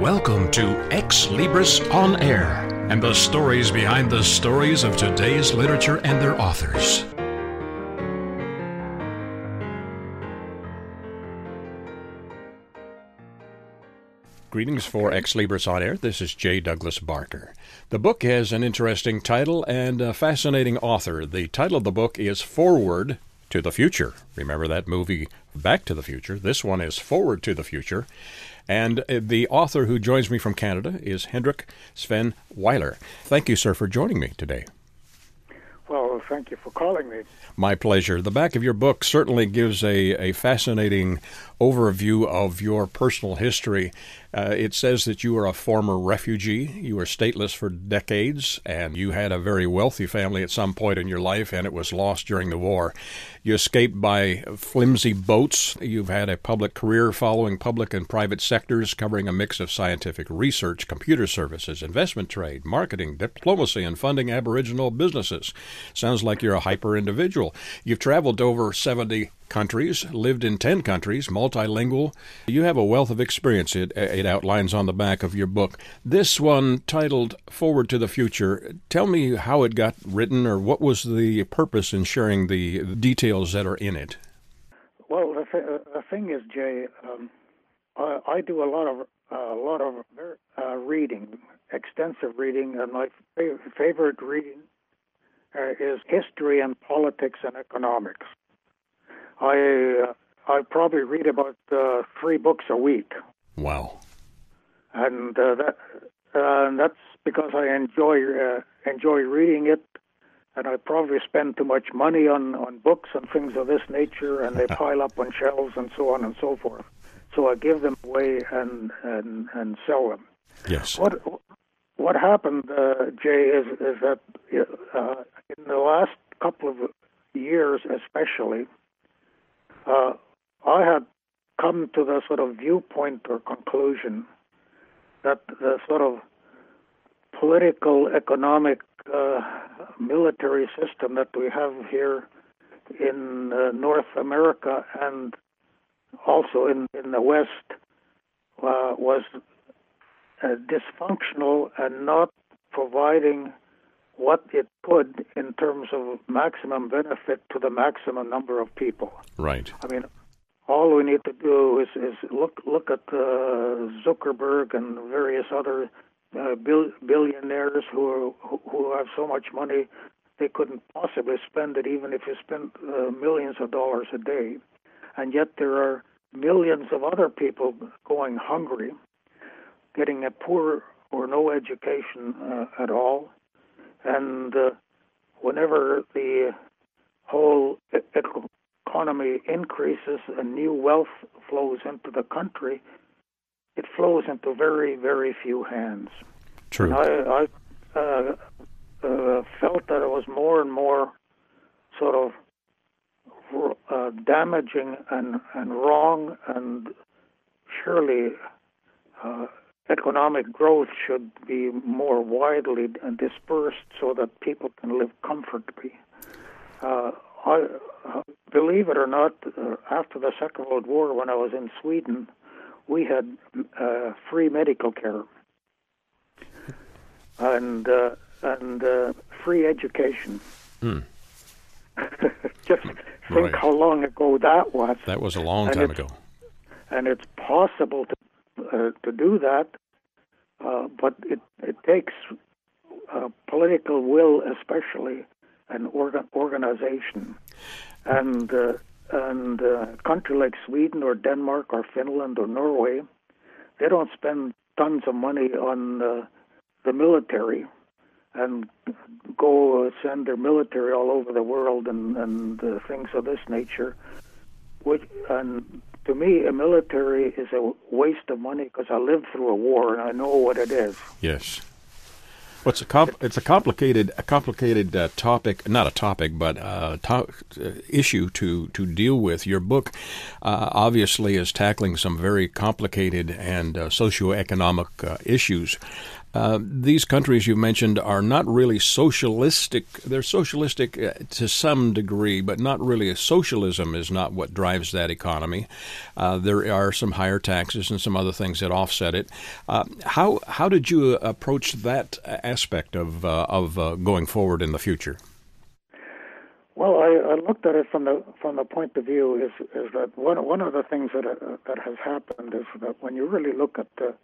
Welcome to Ex Libris On Air and the stories behind the stories of today's literature and their authors. Greetings for Ex Libris On Air. This is J. Douglas Barker. The book has an interesting title and a fascinating author. The title of the book is Forward to the Future. Remember that movie Back to the Future? This one is Forward to the Future. And uh, the author who joins me from Canada is Hendrik Sven Weiler. Thank you, sir, for joining me today. Well, thank you for calling me. My pleasure. The back of your book certainly gives a, a fascinating overview of your personal history. Uh, it says that you are a former refugee. You were stateless for decades, and you had a very wealthy family at some point in your life, and it was lost during the war. You escaped by flimsy boats. You've had a public career following public and private sectors, covering a mix of scientific research, computer services, investment trade, marketing, diplomacy, and funding Aboriginal businesses. Sounds like you're a hyper individual. You've traveled over 70 countries, lived in 10 countries, multilingual. You have a wealth of experience, it, it outlines on the back of your book. This one, titled Forward to the Future, tell me how it got written or what was the purpose in sharing the details that are in it. Well, the, th- the thing is, Jay, um, I, I, do a lot of a lot of uh, reading, extensive reading, and my favorite reading uh, is history and politics and economics. I uh, I probably read about uh, three books a week. Wow. And uh, that uh, that's because I enjoy uh, enjoy reading it, and I probably spend too much money on on books and things of this nature, and they pile up on shelves and so on and so forth. So I give them away and and and sell them. Yes. What what happened, uh, Jay, is is that uh, in the last couple of years, especially, uh, I had come to the sort of viewpoint or conclusion that the sort of political, economic, uh, military system that we have here in uh, North America and also in, in the West uh, was uh, dysfunctional and not providing what it could in terms of maximum benefit to the maximum number of people. Right. I mean, all we need to do is, is look look at uh, Zuckerberg and various other uh, bil- billionaires who are, who have so much money they couldn't possibly spend it even if you spent uh, millions of dollars a day, and yet there are millions of other people going hungry, getting a poor or no education uh, at all, and uh, whenever the whole economy increases and new wealth flows into the country, it flows into very, very few hands. True. I, I uh, uh, felt that it was more and more sort of uh, damaging and, and wrong, and surely uh, economic growth should be more widely dispersed so that people can live comfortably. Uh, I, uh, believe it or not, uh, after the Second World War, when I was in Sweden, we had uh, free medical care and uh, and uh, free education. Hmm. Just think right. how long ago that was. That was a long time ago. And it's possible to uh, to do that, uh, but it it takes uh, political will, especially, and organ- organization, and uh, and uh, a country like Sweden or Denmark or Finland or Norway, they don't spend tons of money on uh, the military and go send their military all over the world and and things of this nature. Which and to me, a military is a waste of money because I lived through a war and I know what it is. Yes. Well, it's a it's a complicated a complicated uh, topic, not a topic, but uh, to- uh, issue to to deal with. Your book uh, obviously is tackling some very complicated and uh, socioeconomic uh, issues. Uh, these countries you mentioned are not really socialistic. They're socialistic uh, to some degree, but not really. Socialism is not what drives that economy. Uh, there are some higher taxes and some other things that offset it. Uh, how how did you approach that aspect of uh, of uh, going forward in the future? Well, I, I looked at it from the from the point of view is is that one one of the things that that has happened is that when you really look at the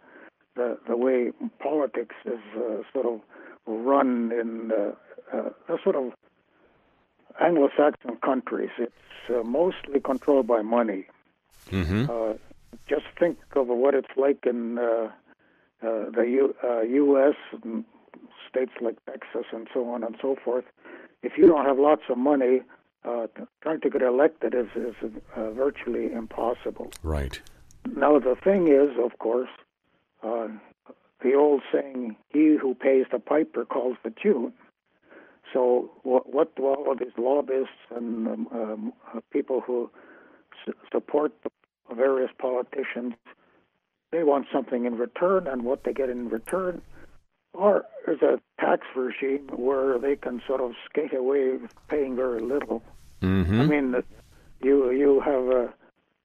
the, the way politics is uh, sort of run in uh, uh, the sort of Anglo-Saxon countries. It's uh, mostly controlled by money. Mm-hmm. Uh, just think of what it's like in uh, uh, the U, uh, U.S. states like Texas and so on and so forth. If you don't have lots of money, uh, trying to get elected is, is uh, virtually impossible. Right. Now the thing is, of course, uh, the old saying, "He who pays the piper calls the tune." So, what, what do all of these lobbyists and um, um, uh, people who s- support the various politicians, they want something in return, and what they get in return or is a tax regime where they can sort of skate away paying very little. Mm-hmm. I mean, you you have uh,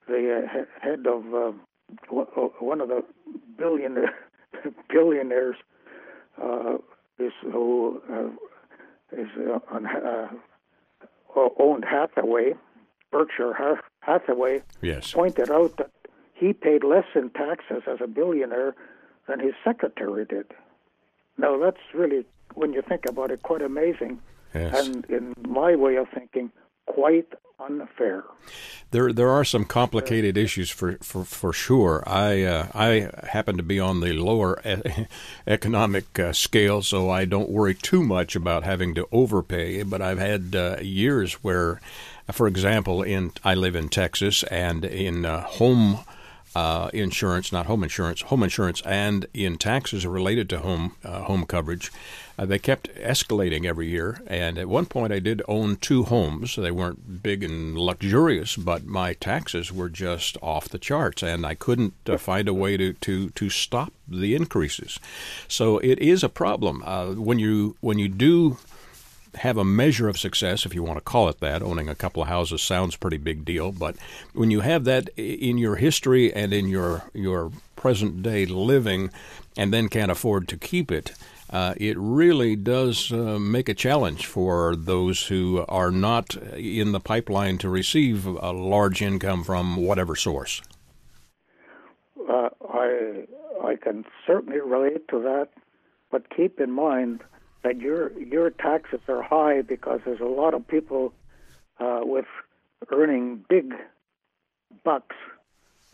the uh, head of uh, one of the billionaire billionaires uh, is who uh, is uh, on, uh, owned Hathaway, Berkshire Hathaway, yes. pointed out that he paid less in taxes as a billionaire than his secretary did. Now that's really, when you think about it, quite amazing. Yes. And in my way of thinking, quite unfair. There, there are some complicated issues for, for, for sure. I, uh, I happen to be on the lower e- economic uh, scale, so I don't worry too much about having to overpay. But I've had uh, years where, for example, in I live in Texas, and in uh, home uh, insurance, not home insurance, home insurance, and in taxes related to home uh, home coverage. Uh, they kept escalating every year, and at one point I did own two homes. They weren't big and luxurious, but my taxes were just off the charts, and I couldn't uh, find a way to, to, to stop the increases. So it is a problem uh, when you when you do have a measure of success, if you want to call it that. Owning a couple of houses sounds pretty big deal, but when you have that in your history and in your your present day living, and then can't afford to keep it, uh, it really does uh, make a challenge for those who are not in the pipeline to receive a large income from whatever source. Uh, I I can certainly relate to that, but keep in mind that your your taxes are high because there's a lot of people uh, with earning big bucks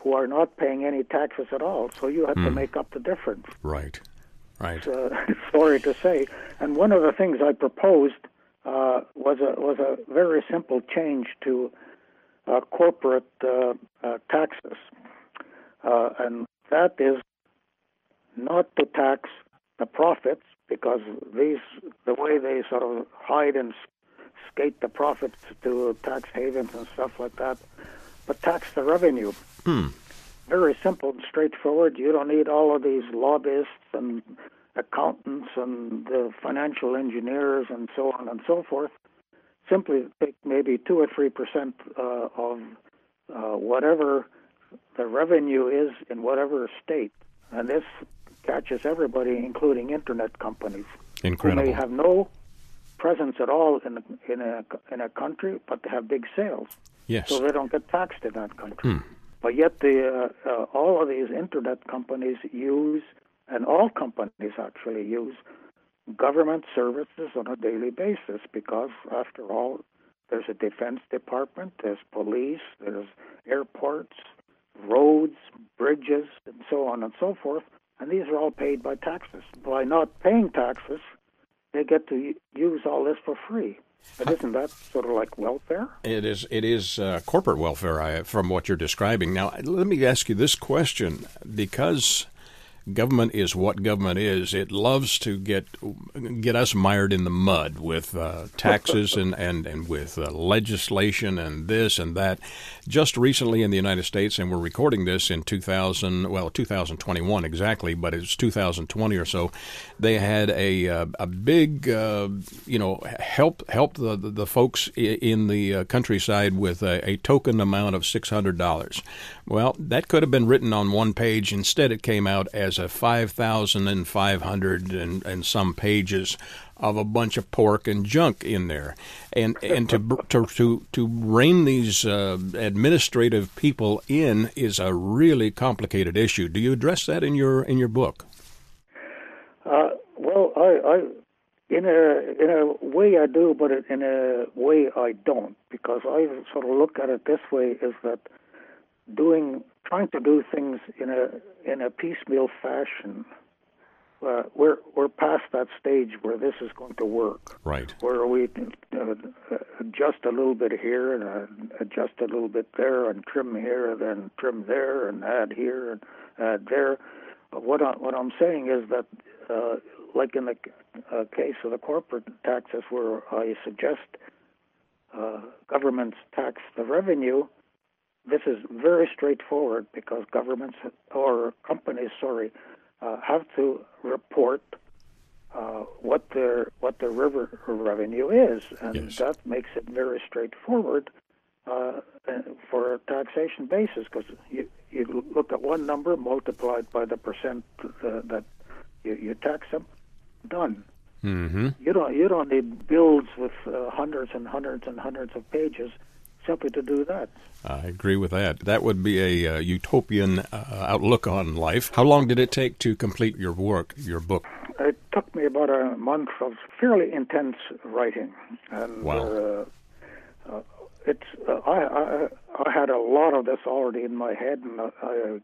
who are not paying any taxes at all. So you have mm. to hmm. make up the difference. Right. Right. Uh, sorry to say. And one of the things I proposed uh, was a was a very simple change to uh, corporate uh, uh, taxes, uh, and that is not to tax the profits because these the way they sort of hide and skate the profits to tax havens and stuff like that, but tax the revenue. Hmm. Very simple and straightforward. You don't need all of these lobbyists and accountants and the financial engineers and so on and so forth. Simply take maybe two or three percent uh, of uh, whatever the revenue is in whatever state, and this catches everybody, including internet companies, Incredible. who may have no presence at all in a, in a in a country, but they have big sales. Yes. So they don't get taxed in that country. Hmm. But yet, the uh, uh, all of these internet companies use, and all companies actually use, government services on a daily basis because, after all, there's a defense department, there's police, there's airports, roads, bridges, and so on and so forth and these are all paid by taxes. By not paying taxes, they get to use all this for free. But isn't that sort of like welfare? It is. It is uh, corporate welfare, I, from what you're describing. Now, let me ask you this question: because government is what government is. It loves to get get us mired in the mud with uh, taxes and and and with uh, legislation and this and that. Just recently in the United States, and we're recording this in 2000, well, 2021 exactly, but it's 2020 or so. They had a uh, a big, uh, you know, help help the the, folks in the uh, countryside with a, a token amount of six hundred dollars. Well, that could have been written on one page. Instead, it came out as a 5,500 and, and some pages of a bunch of pork and junk in there, and and to to to, to rein these uh, administrative people in is a really complicated issue. Do you address that in your in your book? Uh, well, I, I in a in a way I do, but in a way I don't, because I sort of look at it this way: is that doing trying to do things in a in a piecemeal fashion. Uh, we're we're past that stage where this is going to work. Right. Where we uh, adjust a little bit here and uh, adjust a little bit there and trim here and then trim there and add here and add there. What I, what I'm saying is that, uh, like in the uh, case of the corporate taxes, where I suggest uh, governments tax the revenue, this is very straightforward because governments or companies, sorry, uh, have to report uh, what their what their river revenue is, and yes. that makes it very straightforward uh, for a taxation basis because you you look at one number multiplied by the percent uh, that you, you tax them, done. Mm-hmm. You don't you don't need bills with uh, hundreds and hundreds and hundreds of pages simply to do that. I agree with that. That would be a uh, utopian uh, outlook on life. How long did it take to complete your work, your book? It took me about a month of fairly intense writing, and wow. uh, uh it's uh, I, I I had a lot of this already in my head, and I, I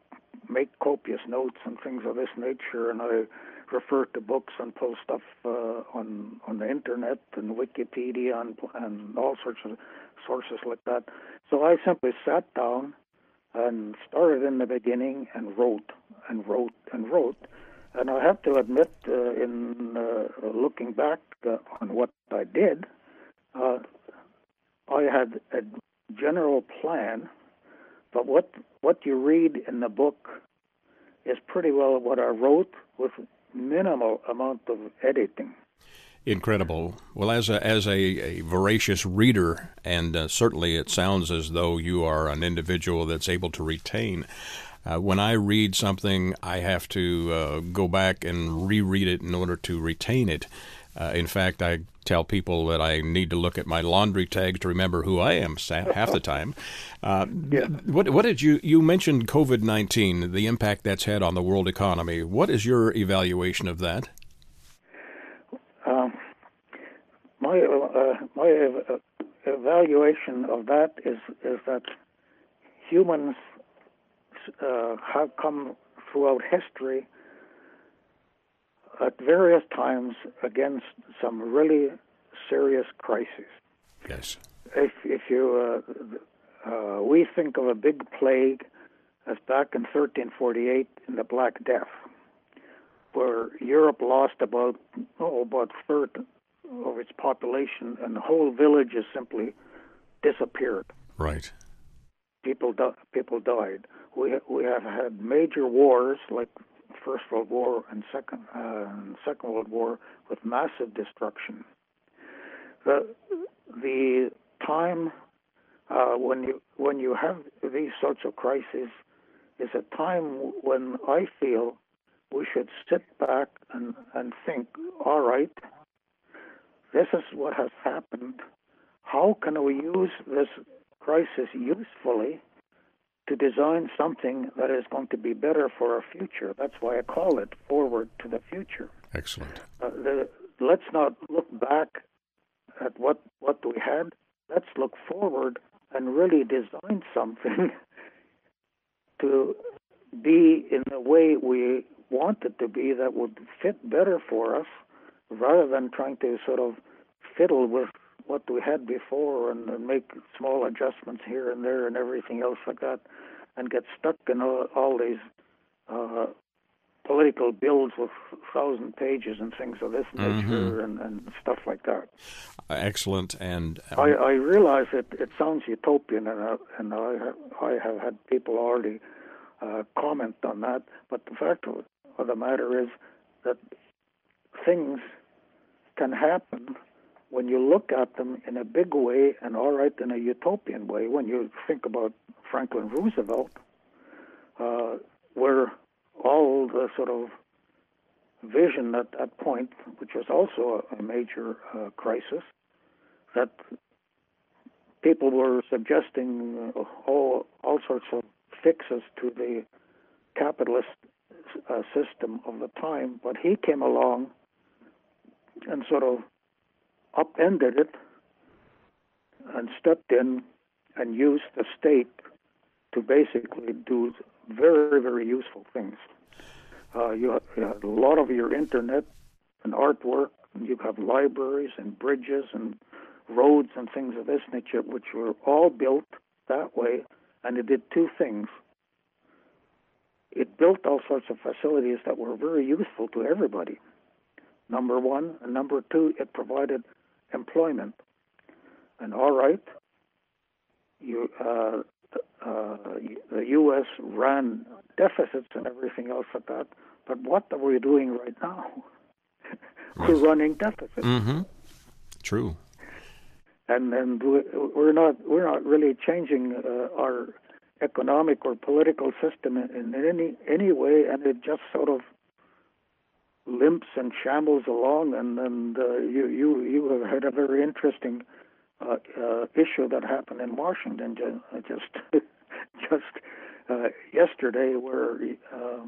make copious notes and things of this nature, and I refer to books and pull stuff uh, on on the internet and Wikipedia and and all sorts of sources like that. So I simply sat down and started in the beginning and wrote and wrote and wrote. And I have to admit, uh, in uh, looking back uh, on what I did, uh, I had a general plan, but what what you read in the book is pretty well what I wrote with minimal amount of editing. Incredible. Well, as a as a, a voracious reader, and uh, certainly it sounds as though you are an individual that's able to retain. Uh, when I read something, I have to uh, go back and reread it in order to retain it. Uh, in fact, I tell people that I need to look at my laundry tags to remember who I am half the time. Uh, yeah. What, what did you you mentioned COVID nineteen, the impact that's had on the world economy? What is your evaluation of that? Um, my uh, my uh, evaluation of that is is that humans uh, have come throughout history at various times against some really serious crises. Yes. If if you uh, uh, we think of a big plague as back in 1348 in the Black Death, where Europe lost about oh about a third of its population, and the whole villages simply disappeared. Right. People di- people died. We ha- we have had major wars like First World War and Second uh, Second World War with massive destruction. The the time uh, when you when you have these sorts of crises is a time when I feel we should sit back and, and think, all right, this is what has happened. How can we use this crisis usefully to design something that is going to be better for our future? That's why I call it Forward to the Future. Excellent. Uh, the, let's not look back at what, what we had. Let's look forward and really design something to be in the way we want it to be that would fit better for us rather than trying to sort of fiddle with what we had before and, and make small adjustments here and there and everything else like that and get stuck in all, all these uh, political bills with thousand pages and things of this nature Mm-hmm. and, and stuff like that. Excellent. And um, I, I realize it, it sounds utopian, and, I, and I, have, I have had people already uh, comment on that. But the fact of, of the matter is that things can happen when you look at them in a big way and all right in a utopian way. When you think about Franklin Roosevelt, uh, where all the sort of vision at that point, which was also a, major uh, crisis, that people were suggesting uh, all all sorts of fixes to the capitalist uh, system of the time, but he came along and sort of upended it and stepped in and used the state to basically do very very useful things. Uh, you, have, you have a lot of your internet and artwork. And you have libraries and bridges and roads and things of this nature, which were all built that way, and it did two things. It built all sorts of facilities that were very useful to everybody. Number one, and number two, it provided employment. And all right, you, uh, uh, the U.S. ran deficits and everything else like that, but what are we doing right now? We're running deficits Mm-hmm. True. and and we- we're not we're not really changing uh, our economic or political system in, in any any way, and it just sort of limps and shambles along. And and uh, you you you have had a very interesting uh, uh, issue that happened in Washington uh, just just uh, yesterday, where uh,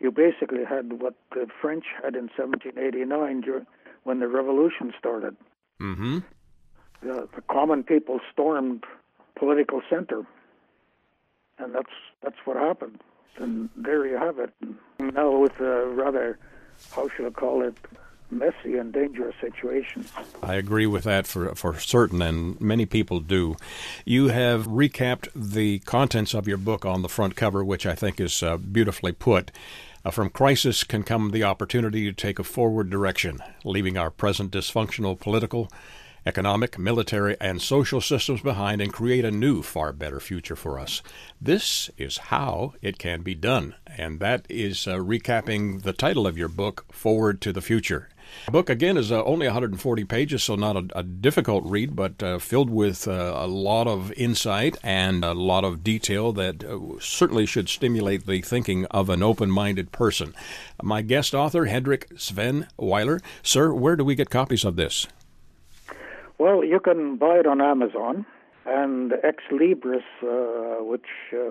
you basically had what the French had in 1789 dur- when the revolution started hmm the, the common people stormed political center, and that's that's what happened. And there you have it. Now with a rather, how should I call it, messy and dangerous situations. I agree with that for for certain, and many people do. You have recapped the contents of your book on the front cover, which I think is uh, beautifully put. Uh, from crisis can come the opportunity to take a forward direction, leaving our present dysfunctional political, economic, military, and social systems behind and create a new, far better future for us. This is how it can be done, and that is uh, recapping the title of your book, Forward to the Future. The book, again, is uh, only 140 pages, so not a, a difficult read, but uh, filled with uh, a lot of insight and a lot of detail that uh, certainly should stimulate the thinking of an open minded person. My guest author, Hendrik Sven Weiler. Sir, where do we get copies of this? Well, you can buy it on Amazon, and Ex Libris, uh, which uh,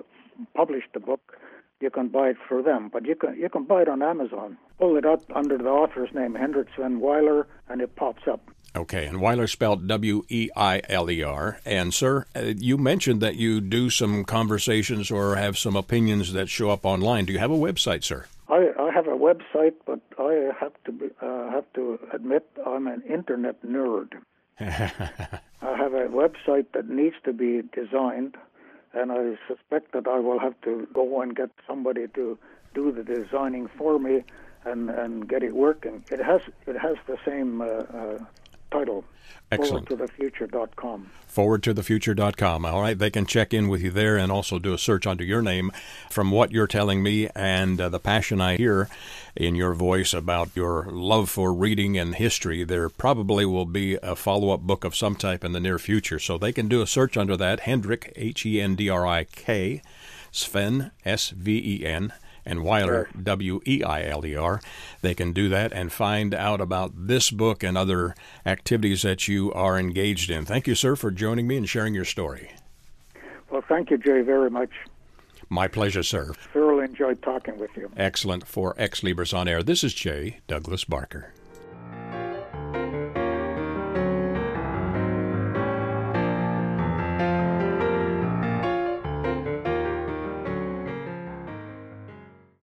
published the book, you can buy it for them. But you can you can buy it on Amazon. Pull it up under the author's name, Hendrik Sven Weiler, and it pops up. Okay, and Weiler spelled W E I L E R. And, sir, uh, you mentioned that you do some conversations or have some opinions that show up online. Do you have a website, sir? I, I have a website, but I have to uh, have to admit I'm an internet nerd. I have a website that needs to be designed, and I suspect that I will have to go and get somebody to do the designing for me and, and get it working. It has it has the same uh, uh, title, Excellent. forwardtothefuture.com. forwardtothefuture.com. All right, they can check in with you there and also do a search under your name. From what you're telling me and uh, the passion I hear in your voice about your love for reading and history, there probably will be a follow up book of some type in the near future. So they can do a search under that Hendrik, H E N D R I K, Sven, S V E N and Weiler, W E I L E R. They can do that and find out about this book and other activities that you are engaged in. Thank you, sir, for joining me and sharing your story. Well, thank you, Jay, very much. My pleasure, sir. Thoroughly enjoyed talking with you. Excellent for Ex Libris on Air. This is J. Douglas Barker.